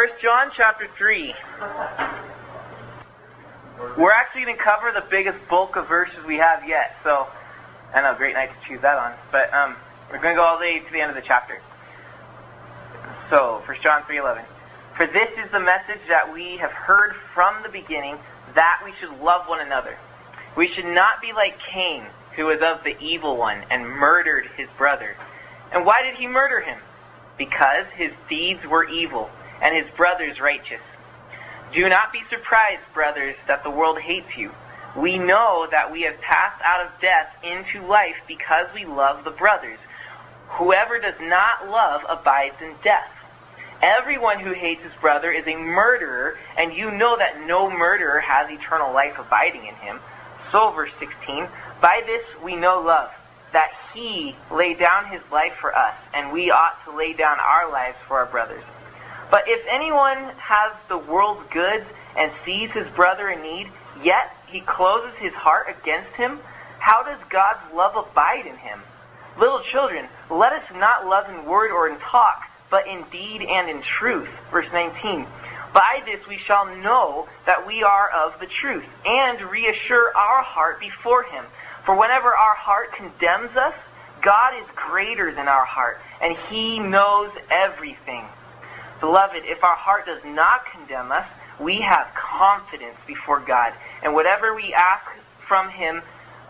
First John chapter 3. We're actually going to cover the biggest bulk of verses we have yet. So, I know, great night to choose that on. But um, we're going to go all the way to the end of the chapter. So, First John 3.11. For this is the message that we have heard from the beginning, that we should love one another. We should not be like Cain, who was of the evil one and murdered his brother. And why did he murder him? Because his deeds were evil and his brothers righteous. Do not be surprised, brothers, that the world hates you. We know that we have passed out of death into life because we love the brothers. Whoever does not love abides in death. Everyone who hates his brother is a murderer, and you know that no murderer has eternal life abiding in him. So, verse 16, by this we know love, that he laid down his life for us, and we ought to lay down our lives for our brothers. But if anyone has the world's goods and sees his brother in need, yet he closes his heart against him, how does God's love abide in him? Little children, let us not love in word or in talk, but in deed and in truth. Verse 19. By this we shall know that we are of the truth, and reassure our heart before him. For whenever our heart condemns us, God is greater than our heart, and he knows everything. Beloved, if our heart does not condemn us, we have confidence before God. And whatever we ask from him,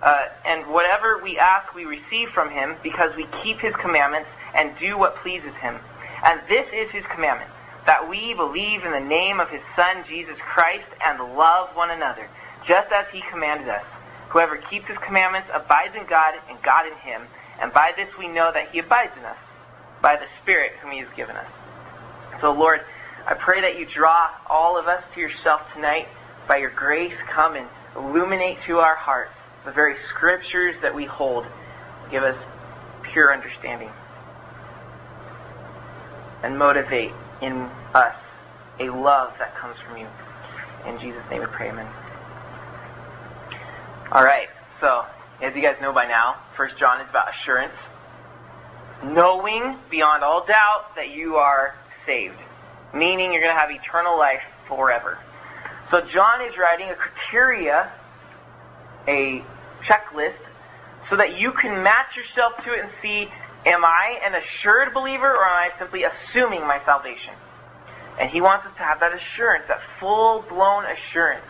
uh, and whatever we ask, we receive from him because we keep his commandments and do what pleases him. And this is his commandment, that we believe in the name of his Son, Jesus Christ, and love one another, just as he commanded us. Whoever keeps his commandments abides in God, and God in him. And by this we know that he abides in us, by the Spirit whom he has given us. So, Lord, I pray that you draw all of us to yourself tonight. By your grace, come and illuminate to our hearts the very scriptures that we hold. Give us pure understanding. And motivate in us a love that comes from you. In Jesus' name we pray, amen. All right, so as you guys know by now, First John is about assurance. Knowing beyond all doubt that you are saved, meaning you're going to have eternal life forever. So John is writing a criteria, a checklist, so that you can match yourself to it and see, am I an assured believer or am I simply assuming my salvation? And he wants us to have that assurance, that full-blown assurance.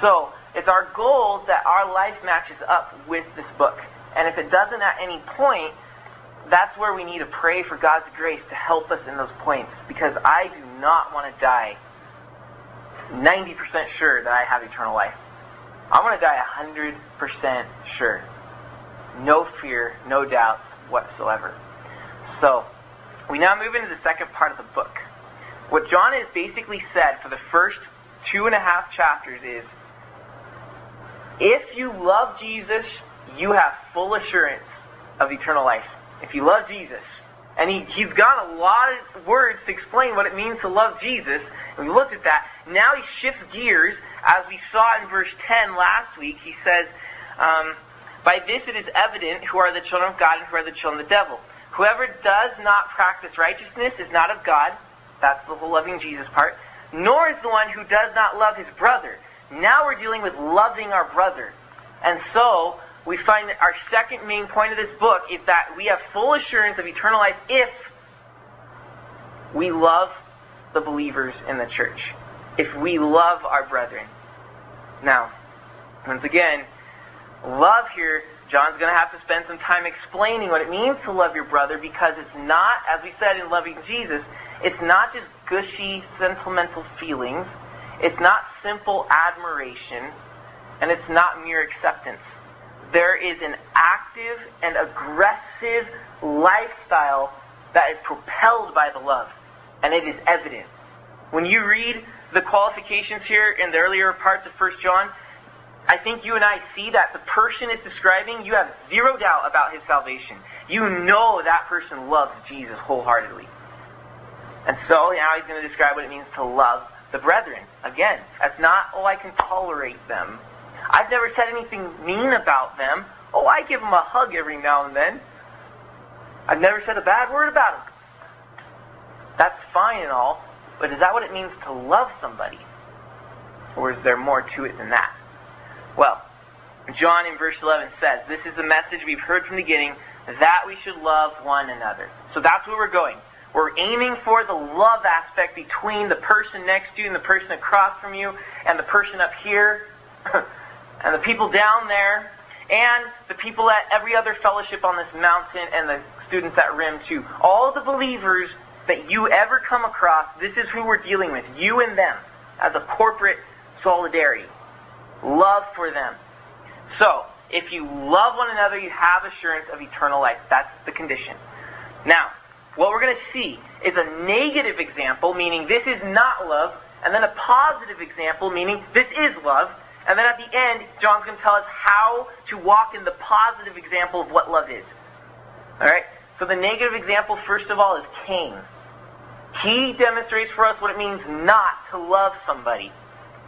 So it's our goal that our life matches up with this book. And if it doesn't at any point, that's where we need to pray for God's grace to help us in those points because I do not want to die 90% sure that I have eternal life. I want to die 100% sure. No fear, no doubt whatsoever. So, we now move into the second part of the book. What John has basically said for the first two and a half chapters is, if you love Jesus, you have full assurance of eternal life if you love Jesus, and he, he's got a lot of words to explain what it means to love Jesus, and we looked at that. Now he shifts gears, as we saw in verse 10 last week. He says, um, By this it is evident who are the children of God and who are the children of the devil. Whoever does not practice righteousness is not of God. That's the whole loving Jesus part. Nor is the one who does not love his brother. Now we're dealing with loving our brother. And so, we find that our second main point of this book is that we have full assurance of eternal life if we love the believers in the church. If we love our brethren. Now, once again, love here, John's going to have to spend some time explaining what it means to love your brother because it's not, as we said in loving Jesus, it's not just gushy, sentimental feelings. It's not simple admiration. And it's not mere acceptance there is an active and aggressive lifestyle that is propelled by the love. And it is evident. When you read the qualifications here in the earlier parts of 1 John, I think you and I see that the person is describing, you have zero doubt about his salvation. You know that person loves Jesus wholeheartedly. And so now he's going to describe what it means to love the brethren. Again, that's not, oh, I can tolerate them. I've never said anything mean about them. Oh, I give them a hug every now and then. I've never said a bad word about them. That's fine and all, But is that what it means to love somebody? Or is there more to it than that? Well, John in verse 11 says, This is the message we've heard from the beginning, that we should love one another. So that's where we're going. We're aiming for the love aspect between the person next to you and the person across from you and the person up here and the people down there and the people at every other fellowship on this mountain and the students at RIM too. All the believers that you ever come across, this is who we're dealing with, you and them, as a corporate solidarity. Love for them. So, if you love one another, you have assurance of eternal life. That's the condition. Now, what we're going to see is a negative example, meaning this is not love, and then a positive example, meaning this is love, and then at the end, John's going to tell us how to walk in the positive example of what love is. Alright? So the negative example, first of all, is Cain. He demonstrates for us what it means not to love somebody.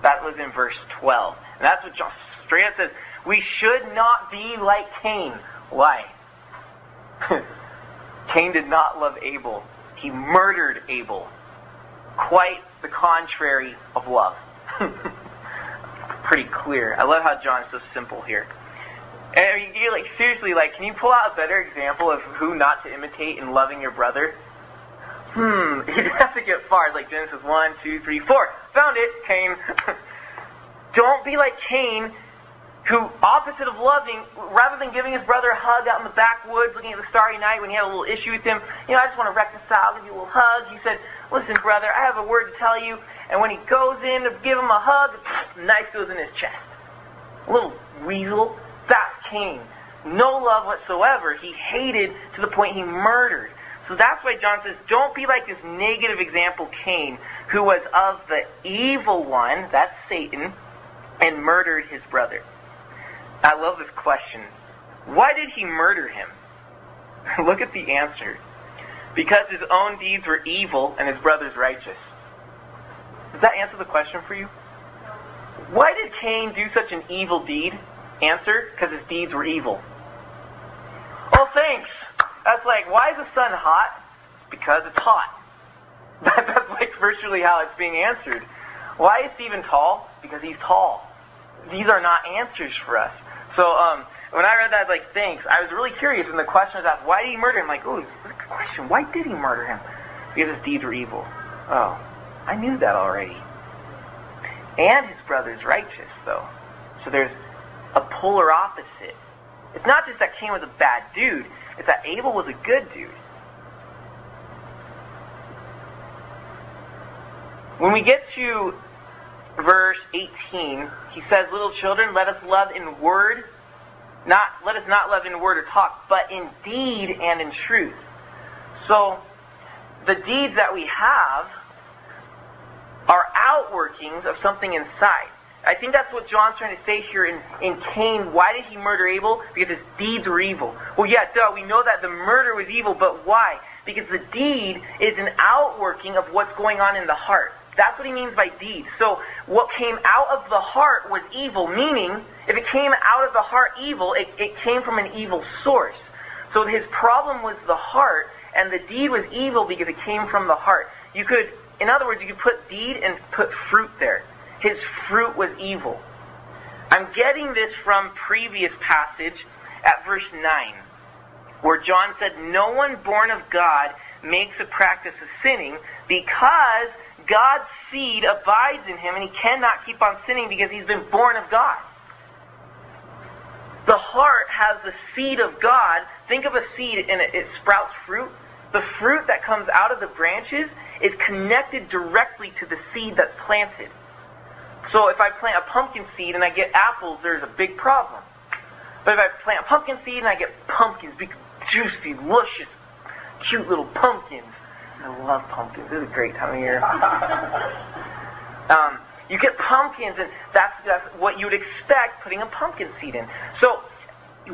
That was in verse 12. And that's what John straight up says. We should not be like Cain. Why? Cain did not love Abel. He murdered Abel. Quite the contrary of love. Pretty clear. I love how John's so simple here. And you're like seriously, like, can you pull out a better example of who not to imitate in loving your brother? Hmm, you have to get far. It's like Genesis 1, 2, 3, 4. Found it, Cain. Don't be like Cain, who, opposite of loving, rather than giving his brother a hug out in the backwoods, looking at the starry night when he had a little issue with him, you know, I just want to reconcile, give you a little hug. He said, listen, brother, I have a word to tell you. And when he goes in to give him a hug, knife goes in his chest. Little weasel. That's Cain. No love whatsoever. He hated to the point he murdered. So that's why John says, don't be like this negative example Cain, who was of the evil one, that's Satan, and murdered his brother. I love this question. Why did he murder him? Look at the answer. Because his own deeds were evil and his brother's righteous. Does that answer the question for you? Why did Cain do such an evil deed? Answer, because his deeds were evil. Oh, thanks. That's like, why is the sun hot? Because it's hot. That's like virtually how it's being answered. Why is Stephen tall? Because he's tall. These are not answers for us. So um, when I read that, I was like, thanks. I was really curious, and the question was asked, why did he murder him? I'm like, oh, good question. Why did he murder him? Because his deeds were evil. Oh, I knew that already. And his brother's righteous, though. So there's a polar opposite. It's not just that Cain was a bad dude. It's that Abel was a good dude. When we get to verse 18, he says, Little children, let us love in word, not let us not love in word or talk, but in deed and in truth. So the deeds that we have are outworkings of something inside. I think that's what John's trying to say here in, in Cain. Why did he murder Abel? Because his deeds were evil. Well, yeah, duh, we know that the murder was evil, but why? Because the deed is an outworking of what's going on in the heart. That's what he means by deed. So what came out of the heart was evil, meaning if it came out of the heart evil, it, it came from an evil source. So his problem was the heart, and the deed was evil because it came from the heart. You could, in other words, you put deed and put fruit there. His fruit was evil. I'm getting this from previous passage at verse 9, where John said, No one born of God makes a practice of sinning because God's seed abides in him and he cannot keep on sinning because he's been born of God. The heart has the seed of God. Think of a seed and it, it sprouts fruit. The fruit that comes out of the branches is connected directly to the seed that's planted. So if I plant a pumpkin seed and I get apples, there's a big problem. But if I plant a pumpkin seed and I get pumpkins, big, juicy, luscious, cute little pumpkins, I love pumpkins. This is a great time of year. um, you get pumpkins, and that's, that's what you would expect putting a pumpkin seed in. So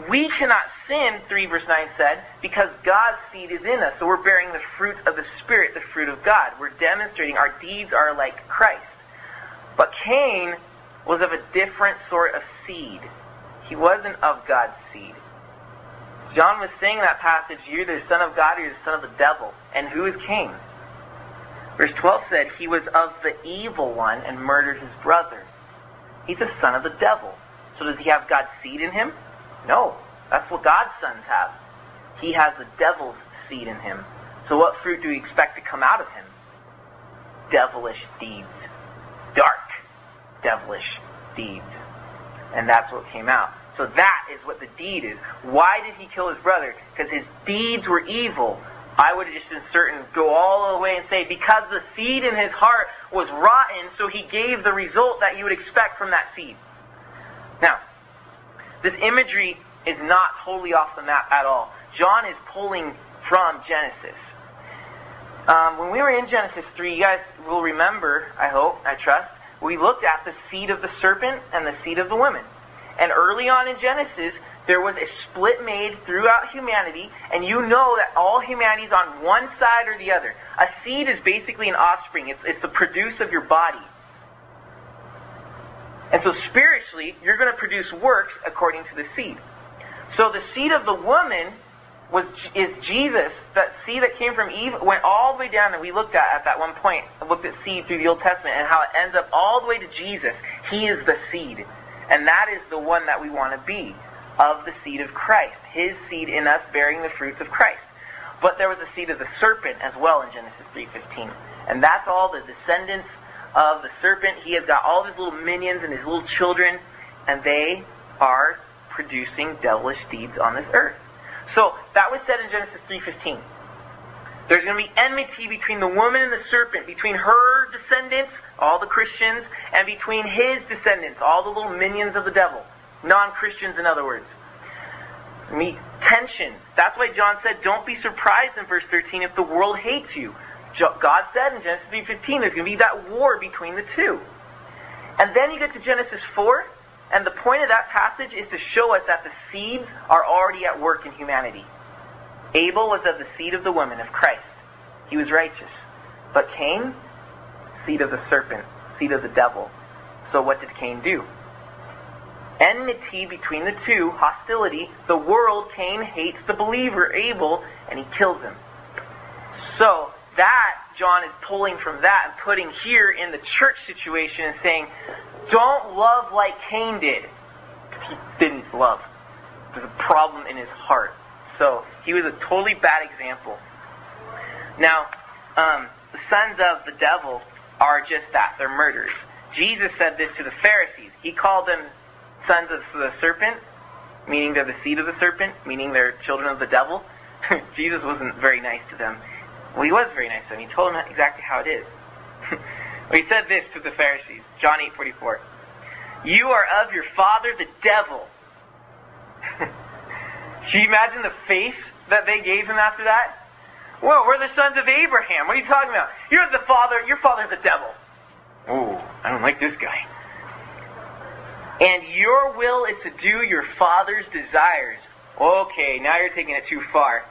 we cannot sin, 3 verse 9 said, because God's seed is in us. So we're bearing the fruit of the Spirit, the fruit of God. We're demonstrating our deeds are like Christ. But Cain was of a different sort of seed. He wasn't of God's seed. John was saying that passage, you're the son of God or you're the son of the devil. And who is Cain? Verse 12 said, He was of the evil one and murdered his brother. He's a son of the devil. So does he have God's seed in him? No. That's what God's sons have. He has the devil's seed in him. So what fruit do we expect to come out of him? Devilish deeds. Dark, devilish deeds. And that's what came out. So that is what the deed is. Why did he kill his brother? Because his deeds were evil. I would have just been certain, go all the way and say because the seed in his heart was rotten, so he gave the result that you would expect from that seed. Now, this imagery is not totally off the map at all. John is pulling from Genesis. Um, when we were in Genesis 3, you guys will remember, I hope, I trust, we looked at the seed of the serpent and the seed of the woman. And early on in Genesis, there was a split made throughout humanity, and you know that all humanity is on one side or the other. A seed is basically an offspring. It's, it's the produce of your body. And so spiritually, you're going to produce works according to the seed. So the seed of the woman was is Jesus. That seed that came from Eve went all the way down, and we looked at at that one point. looked at seed through the Old Testament and how it ends up all the way to Jesus. He is the seed, and that is the one that we want to be of the seed of Christ. His seed in us, bearing the fruits of Christ. But there was a seed of the serpent as well in Genesis 3:15, and that's all the descendants of the serpent. He has got all of his little minions and his little children, and they are producing devilish deeds on this earth. So that was said in Genesis 3.15. There's going to be enmity between the woman and the serpent, between her descendants, all the Christians, and between his descendants, all the little minions of the devil. Non-Christians, in other words. Meet tension. That's why John said, don't be surprised in verse 13 if the world hates you. God said in Genesis 3.15 there's going to be that war between the two. And then you get to Genesis 4, and the point of that passage is to show us that the seeds are already at work in humanity. Abel was of the seed of the woman, of Christ. He was righteous. But Cain, seed of the serpent, seed of the devil. So what did Cain do? Enmity between the two, hostility. The world, Cain hates the believer, Abel, and he kills him. So that, John is pulling from that and putting here in the church situation and saying, don't love like Cain did. He didn't love. There's a problem in his heart. So he was a totally bad example. Now, um, the sons of the devil are just that. They're murderers. Jesus said this to the Pharisees. He called them sons of the serpent, meaning they're the seed of the serpent, meaning they're children of the devil. Jesus wasn't very nice to them. Well, he was very nice to them. He told them exactly how it is. well, he said this to the Pharisees. John 8:44. You are of your father the devil. Can you imagine the face that they gave him after that? Well, we're the sons of Abraham. What are you talking about? You're the father. Your father's the devil. Oh, I don't like this guy. And your will is to do your father's desires. Okay, now you're taking it too far.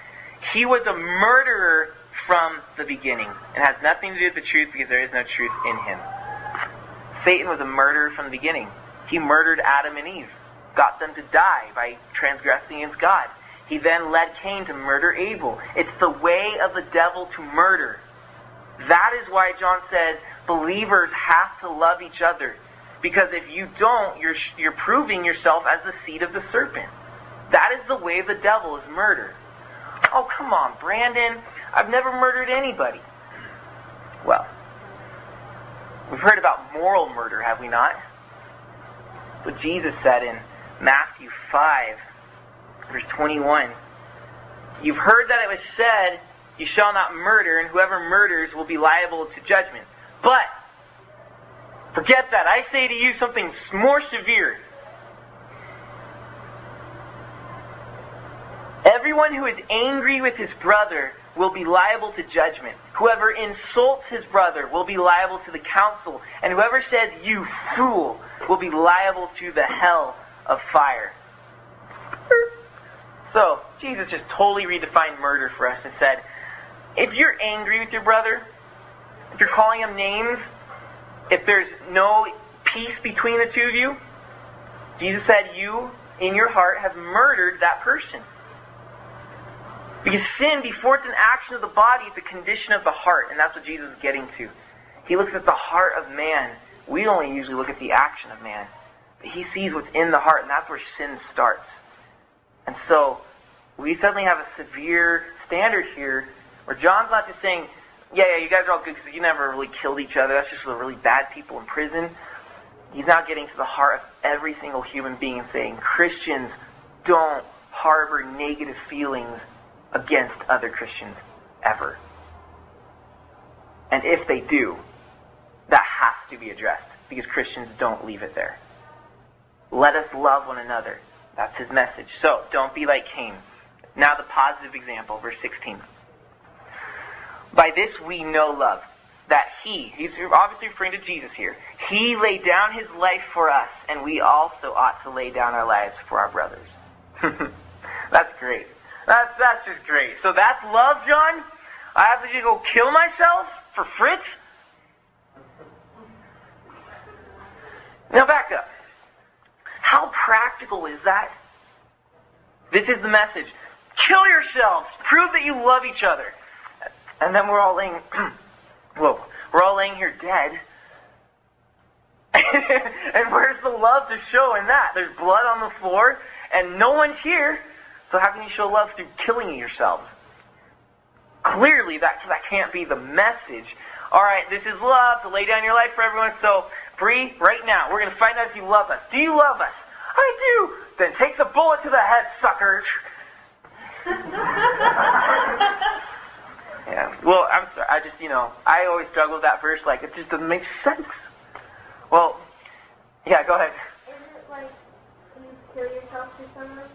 He was a murderer from the beginning and has nothing to do with the truth because there is no truth in him. Satan was a murderer from the beginning. He murdered Adam and Eve, got them to die by transgressing against God. He then led Cain to murder Abel. It's the way of the devil to murder. That is why John says believers have to love each other. Because if you don't, you're, you're proving yourself as the seed of the serpent. That is the way the devil is murder. Oh, come on, Brandon. I've never murdered anybody. Well, We've heard about moral murder, have we not? What Jesus said in Matthew 5, verse 21. You've heard that it was said, you shall not murder, and whoever murders will be liable to judgment. But, forget that. I say to you something more severe. Everyone who is angry with his brother will be liable to judgment. Whoever insults his brother will be liable to the council, and whoever says, you fool, will be liable to the hell of fire. So, Jesus just totally redefined murder for us and said, if you're angry with your brother, if you're calling him names, if there's no peace between the two of you, Jesus said you, in your heart, have murdered that person. Because sin, before it's an action of the body, it's a condition of the heart, and that's what Jesus is getting to. He looks at the heart of man. We only usually look at the action of man. But he sees what's in the heart, and that's where sin starts. And so, we suddenly have a severe standard here, where John's not just saying, yeah, yeah, you guys are all good because you never really killed each other. That's just the really bad people in prison. He's now getting to the heart of every single human being saying, Christians don't harbor negative feelings against other Christians ever. And if they do, that has to be addressed because Christians don't leave it there. Let us love one another. That's his message. So, don't be like Cain. Now the positive example, verse 16. By this we know love, that he, he's obviously referring to Jesus here, he laid down his life for us, and we also ought to lay down our lives for our brothers. that's great. That's, that's just great. So that's love, John? I have to go kill myself for Fritz? Now back up. How practical is that? This is the message. Kill yourselves. Prove that you love each other. And then we're all laying, whoa, we're all laying here dead. and where's the love to show in that? There's blood on the floor, and no one's here. So how can you show love through killing yourselves? Clearly, that, that can't be the message. All right, this is love, to lay down your life for everyone. So, Bree, right now, we're going to find out if you love us. Do you love us? I do. Then take the bullet to the head, sucker. yeah. Well, I'm sorry. I just, you know, I always struggle with that verse. Like, it just doesn't make sense. Well, yeah, go ahead. Is it like you kill yourself for someone?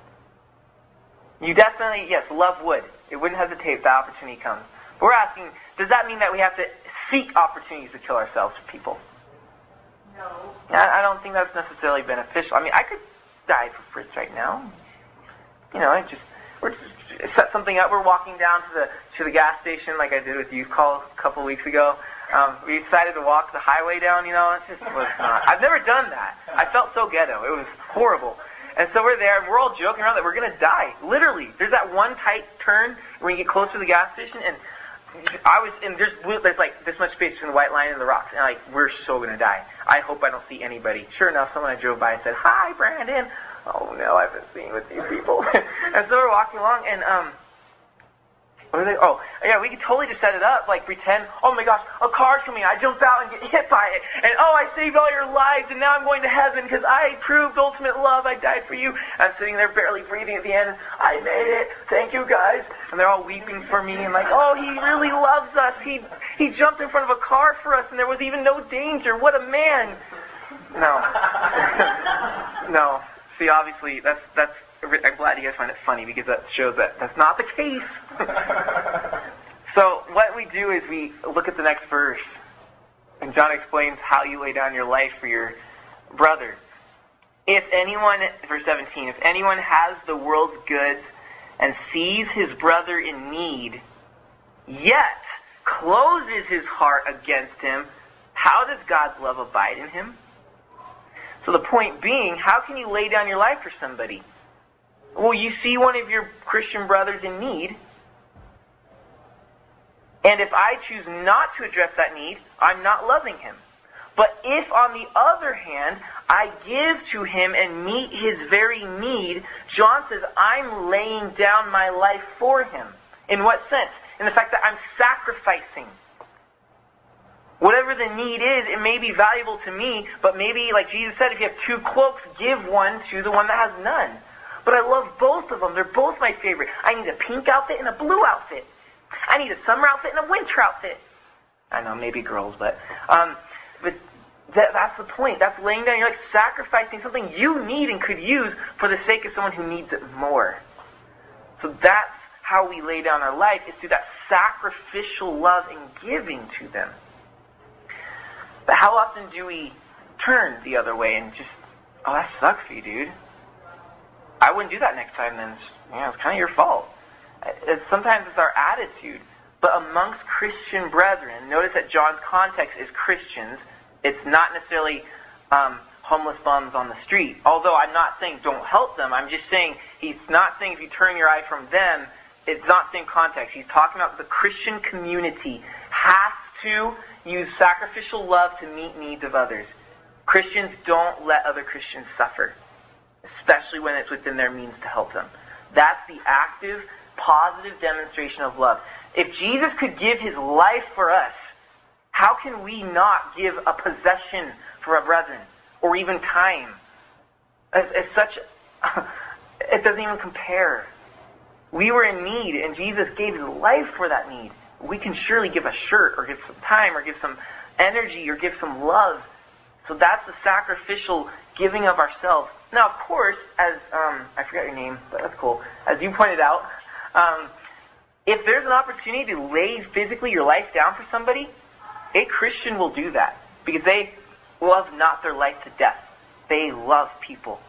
You definitely, yes, love would. It wouldn't hesitate if the opportunity comes. But we're asking, does that mean that we have to seek opportunities to kill ourselves people? No. I, I don't think that's necessarily beneficial. I mean, I could die for Fritz right now. You know, I just we're just set something up. We're walking down to the to the gas station like I did with youth call a couple weeks ago. Um, we decided to walk the highway down. You know, it just was not. I've never done that. I felt so ghetto. It was horrible. And so we're there, and we're all joking around that we're going to die. Literally. There's that one tight turn when you get close to the gas station, and I was, and there's, there's like this much space between the white line and the rocks, and like, we're so going to die. I hope I don't see anybody. Sure enough, someone I drove by and said, hi, Brandon. Oh, no, I've been seeing with these people. and so we're walking along, and, um, what are they? Oh, yeah, we could totally just set it up, like pretend, oh my gosh, a car's coming, I jumped out and get hit by it, and oh, I saved all your lives, and now I'm going to heaven because I proved ultimate love, I died for you. I'm sitting there barely breathing at the end, I made it, thank you guys. And they're all weeping for me, and like, oh, he really loves us, he, he jumped in front of a car for us, and there was even no danger, what a man. No. no. See, obviously, that's, that's I'm glad you guys find it funny because that shows that that's not the case. so what we do is we look at the next verse, and John explains how you lay down your life for your brother. If anyone, verse 17, if anyone has the world's goods and sees his brother in need, yet closes his heart against him, how does God's love abide in him? So the point being, how can you lay down your life for somebody? Well, you see one of your Christian brothers in need, and if I choose not to address that need, I'm not loving him. But if, on the other hand, I give to him and meet his very need, John says, I'm laying down my life for him. In what sense? In the fact that I'm sacrificing. Whatever the need is, it may be valuable to me, but maybe, like Jesus said, if you have two cloaks, give one to the one that has none. But I love both of them. They're both my favorite. I need a pink outfit and a blue outfit. I need a summer outfit and a winter outfit. I know, maybe girls, but um, but that, that's the point. That's laying down. You're like sacrificing something you need and could use for the sake of someone who needs it more. So that's how we lay down our life is through that sacrificial love and giving to them. But how often do we turn the other way and just, oh, that sucks for you, dude. I wouldn't do that next time. Then it's, you it's kind of your fault. It's, sometimes it's our attitude. But amongst Christian brethren, notice that John's context is Christians. It's not necessarily um, homeless bums on the street. Although I'm not saying don't help them. I'm just saying he's not saying if you turn your eye from them, it's not same context. He's talking about the Christian community has to use sacrificial love to meet needs of others. Christians don't let other Christians suffer, especially when it's within their means to help them. That's the active, positive demonstration of love. If Jesus could give his life for us, how can we not give a possession for a brethren or even time? It's such, it doesn't even compare. We were in need, and Jesus gave his life for that need. We can surely give a shirt, or give some time, or give some energy, or give some love. So that's the sacrificial giving of ourselves. Now, of course, as um, I forgot your name, but that's cool. As you pointed out, um, if there's an opportunity to lay physically your life down for somebody, a Christian will do that because they love not their life to death. They love people,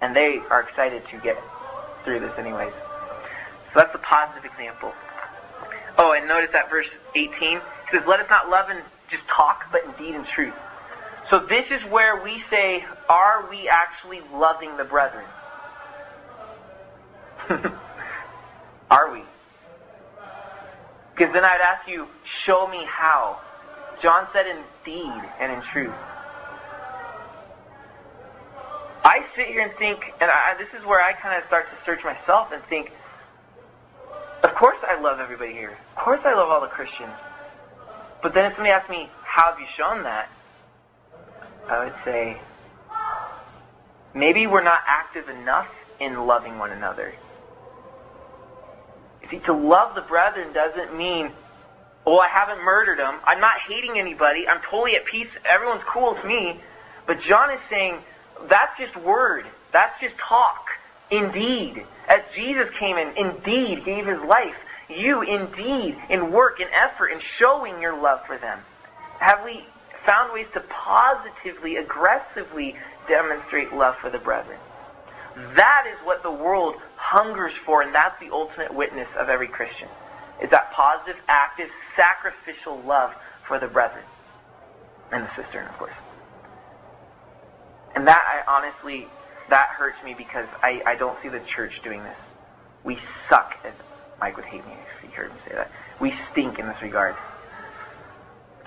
and they are excited to get through this anyways. So that's a positive example. Oh, and notice that verse 18 it says, "Let us not love in just talk, but in deed and truth." So this is where we say, are we actually loving the brethren? are we? Because then I'd ask you, show me how. John said in deed and in truth. I sit here and think, and I, this is where I kind of start to search myself and think, of course I love everybody here. Of course I love all the Christians. But then if somebody asks me, how have you shown that? I would say, maybe we're not active enough in loving one another. See, to love the brethren doesn't mean, oh, I haven't murdered them. I'm not hating anybody. I'm totally at peace. Everyone's cool with me. But John is saying, that's just word. That's just talk. Indeed. As Jesus came in, indeed gave his life. You, indeed, in work and effort in showing your love for them. Have we found ways to positively, aggressively demonstrate love for the brethren? That is what the world hungers for, and that's the ultimate witness of every Christian. Is that positive, active, sacrificial love for the brethren. And the sister, of course. And that, I honestly, that hurts me because I, I don't see the church doing this. We suck at, Mike would hate me if he heard me say that. We stink in this regard.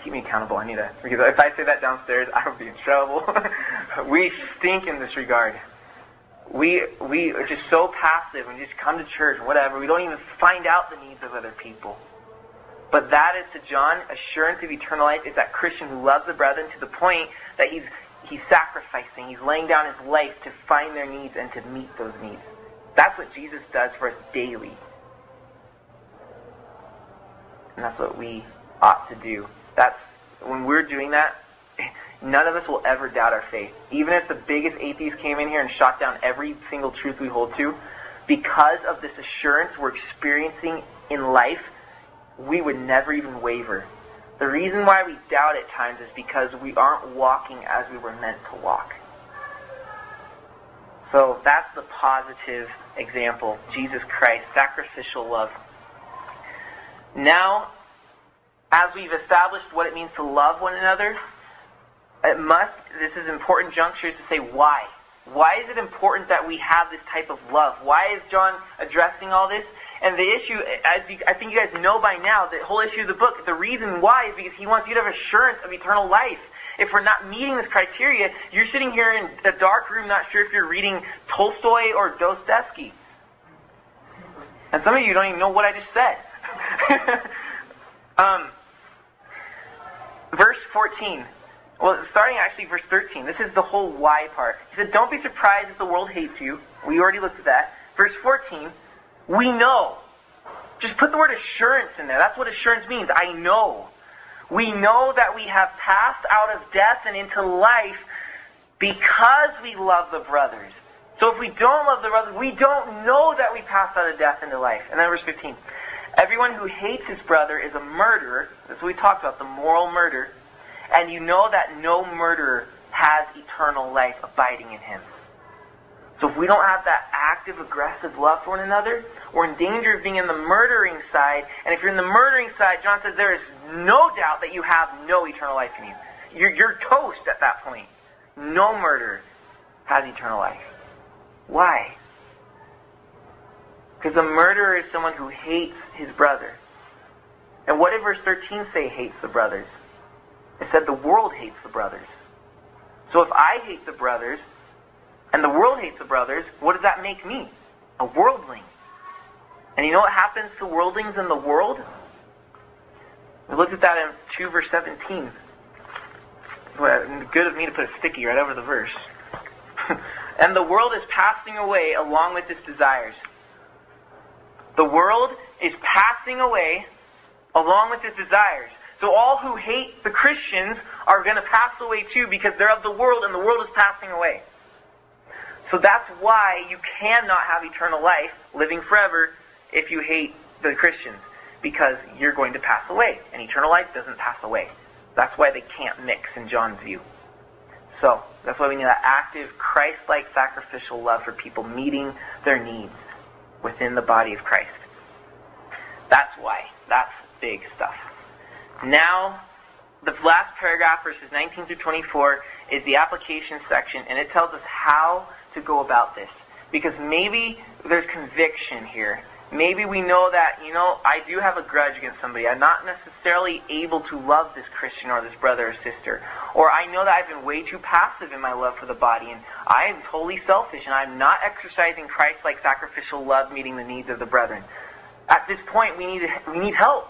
Keep me accountable. I need to, because if I say that downstairs, I will be in trouble. we stink in this regard. We, we are just so passive and just come to church whatever. We don't even find out the needs of other people. But that is to John, assurance of eternal life is that Christian who loves the brethren to the point that he's he's sacrificing, he's laying down his life to find their needs and to meet those needs. That's what Jesus does for us daily. And that's what we ought to do. That's when we're doing that, none of us will ever doubt our faith. Even if the biggest atheist came in here and shot down every single truth we hold to, because of this assurance we're experiencing in life, we would never even waver. The reason why we doubt at times is because we aren't walking as we were meant to walk. So that's the positive example. Jesus Christ, sacrificial love. Now, as we've established what it means to love one another, it must, this is important juncture to say why. Why is it important that we have this type of love? Why is John addressing all this? And the issue, as you, I think you guys know by now, the whole issue of the book, the reason why is because he wants you to have assurance of eternal life. If we're not meeting this criteria, you're sitting here in a dark room not sure if you're reading Tolstoy or Dostoevsky. And some of you don't even know what I just said. um, verse 14. Well, starting actually verse 13. This is the whole why part. He said, don't be surprised if the world hates you. We already looked at that. Verse 14. We know. Just put the word assurance in there. That's what assurance means. I know. We know that we have passed out of death and into life because we love the brothers. So if we don't love the brothers, we don't know that we passed out of death into life. And then verse 15. Everyone who hates his brother is a murderer. That's what we talked about, the moral murder. And you know that no murderer has eternal life abiding in him. So if we don't have that active, aggressive love for one another, we're in danger of being in the murdering side. And if you're in the murdering side, John says there is no doubt that you have no eternal life in you. You're, you're toast at that point. No murderer has eternal life. Why? Because a murderer is someone who hates his brother. And what did verse 13 say hates the brothers? It said the world hates the brothers. So if I hate the brothers, and the world hates the brothers, what does that make me? A worldling. And you know what happens to worldlings in the world? We looked at that in 2 verse 17. Well, good of me to put a sticky right over the verse. and the world is passing away along with its desires. The world is passing away along with its desires. So all who hate the Christians are going to pass away too because they're of the world and the world is passing away. So that's why you cannot have eternal life, living forever, if you hate the Christians. Because you're going to pass away. And eternal life doesn't pass away. That's why they can't mix in John's view. So, that's why we need that active, Christ-like sacrificial love for people meeting their needs within the body of Christ. That's why. That's big stuff. Now, the last paragraph, verses 19 through 24, is the application section, and it tells us how to go about this. Because maybe there's conviction here. Maybe we know that, you know, I do have a grudge against somebody. I'm not necessarily able to love this Christian or this brother or sister. Or I know that I've been way too passive in my love for the body and I am totally selfish and I'm not exercising Christ-like sacrificial love meeting the needs of the brethren. At this point, we need, we need help.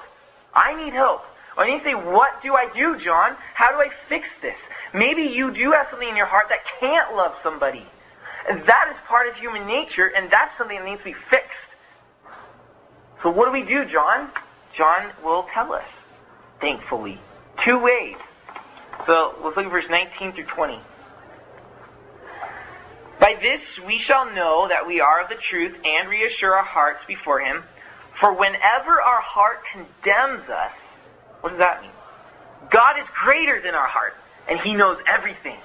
I need help. When you say, what do I do, John? How do I fix this? Maybe you do have something in your heart that can't love somebody. That is part of human nature, and that's something that needs to be fixed. So what do we do, John? John will tell us, thankfully. Two ways. So let's look at verse 19 through 20. By this we shall know that we are of the truth and reassure our hearts before him. For whenever our heart condemns us, what does that mean? God is greater than our heart, and he knows everything.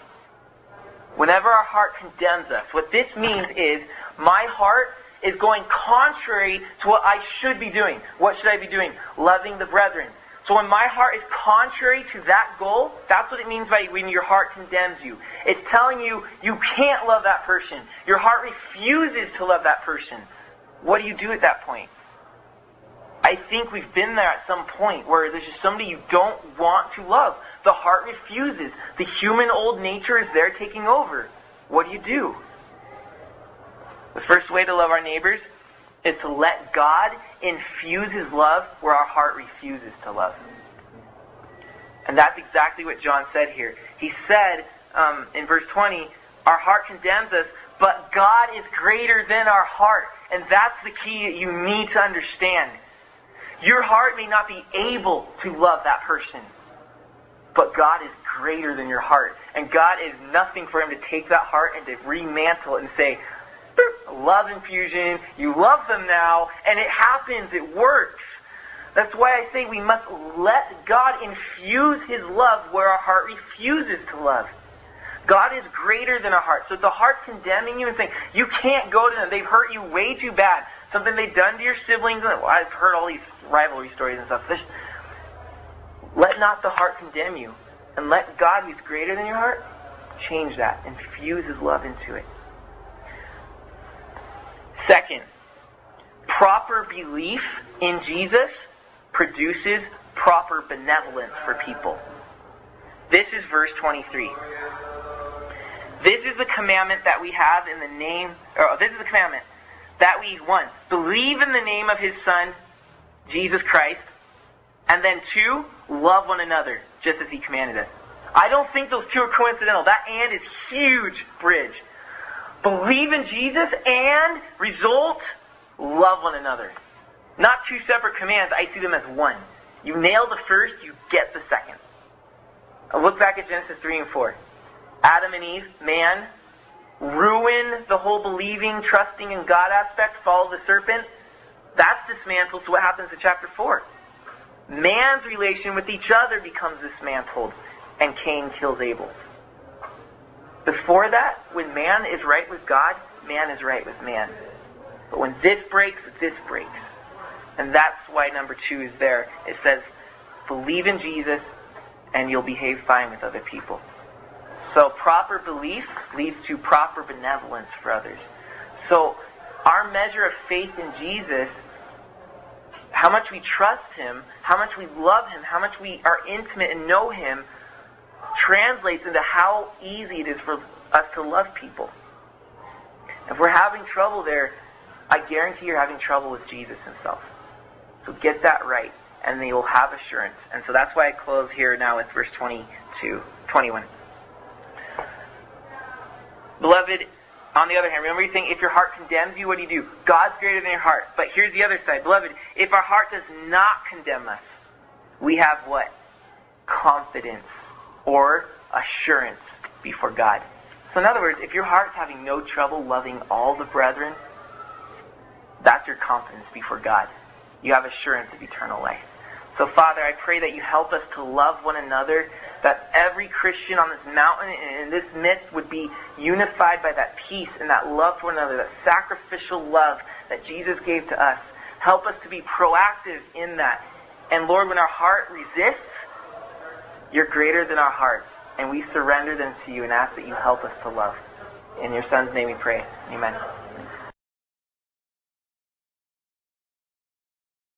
Whenever our heart condemns us, what this means is my heart is going contrary to what I should be doing. What should I be doing? Loving the brethren. So when my heart is contrary to that goal, that's what it means by when your heart condemns you. It's telling you you can't love that person. Your heart refuses to love that person. What do you do at that point? I think we've been there at some point where there's just somebody you don't want to love. The heart refuses. The human old nature is there taking over. What do you do? The first way to love our neighbors is to let God infuse his love where our heart refuses to love. And that's exactly what John said here. He said um, in verse 20, our heart condemns us, but God is greater than our heart. And that's the key that you need to understand. Your heart may not be able to love that person, but God is greater than your heart. And God is nothing for him to take that heart and to remantle it and say, love infusion, you love them now, and it happens, it works. That's why I say we must let God infuse his love where our heart refuses to love. God is greater than our heart. So if the heart's condemning you and saying, you can't go to them, they've hurt you way too bad, something they've done to your siblings, well, I've heard all these rivalry stories and stuff. This, let not the heart condemn you, and let God, who's greater than your heart, change that, infuse his love into it. Second, proper belief in Jesus produces proper benevolence for people. This is verse 23. This is the commandment that we have in the name, or oh, this is the commandment that we, one, believe in the name of his son, Jesus Christ, and then two, love one another, just as he commanded us. I don't think those two are coincidental. That and is huge bridge. Believe in Jesus and result, love one another. Not two separate commands. I see them as one. You nail the first, you get the second. I'll look back at Genesis 3 and 4. Adam and Eve, man, ruin the whole believing, trusting in God aspect, follow the serpent. That's dismantled, so what happens in chapter 4? Man's relation with each other becomes dismantled, and Cain kills Abel. Before that, when man is right with God, man is right with man. But when this breaks, this breaks. And that's why number two is there. It says, believe in Jesus and you'll behave fine with other people. So proper belief leads to proper benevolence for others. So our measure of faith in Jesus, how much we trust him, how much we love him, how much we are intimate and know him, translates into how easy it is for us to love people. If we're having trouble there, I guarantee you're having trouble with Jesus himself. So get that right, and then you'll have assurance. And so that's why I close here now with verse 22, 21. Beloved, on the other hand, remember you think if your heart condemns you, what do you do? God's greater than your heart. But here's the other side. Beloved, if our heart does not condemn us, we have what? Confidence or assurance before God. So in other words, if your heart's having no trouble loving all the brethren, that's your confidence before God. You have assurance of eternal life. So Father, I pray that you help us to love one another, that every Christian on this mountain and in this midst would be unified by that peace and that love for one another, that sacrificial love that Jesus gave to us. Help us to be proactive in that. And Lord, when our heart resists, you're greater than our hearts. And we surrender them to you and ask that you help us to love. In your Son's name we pray. Amen.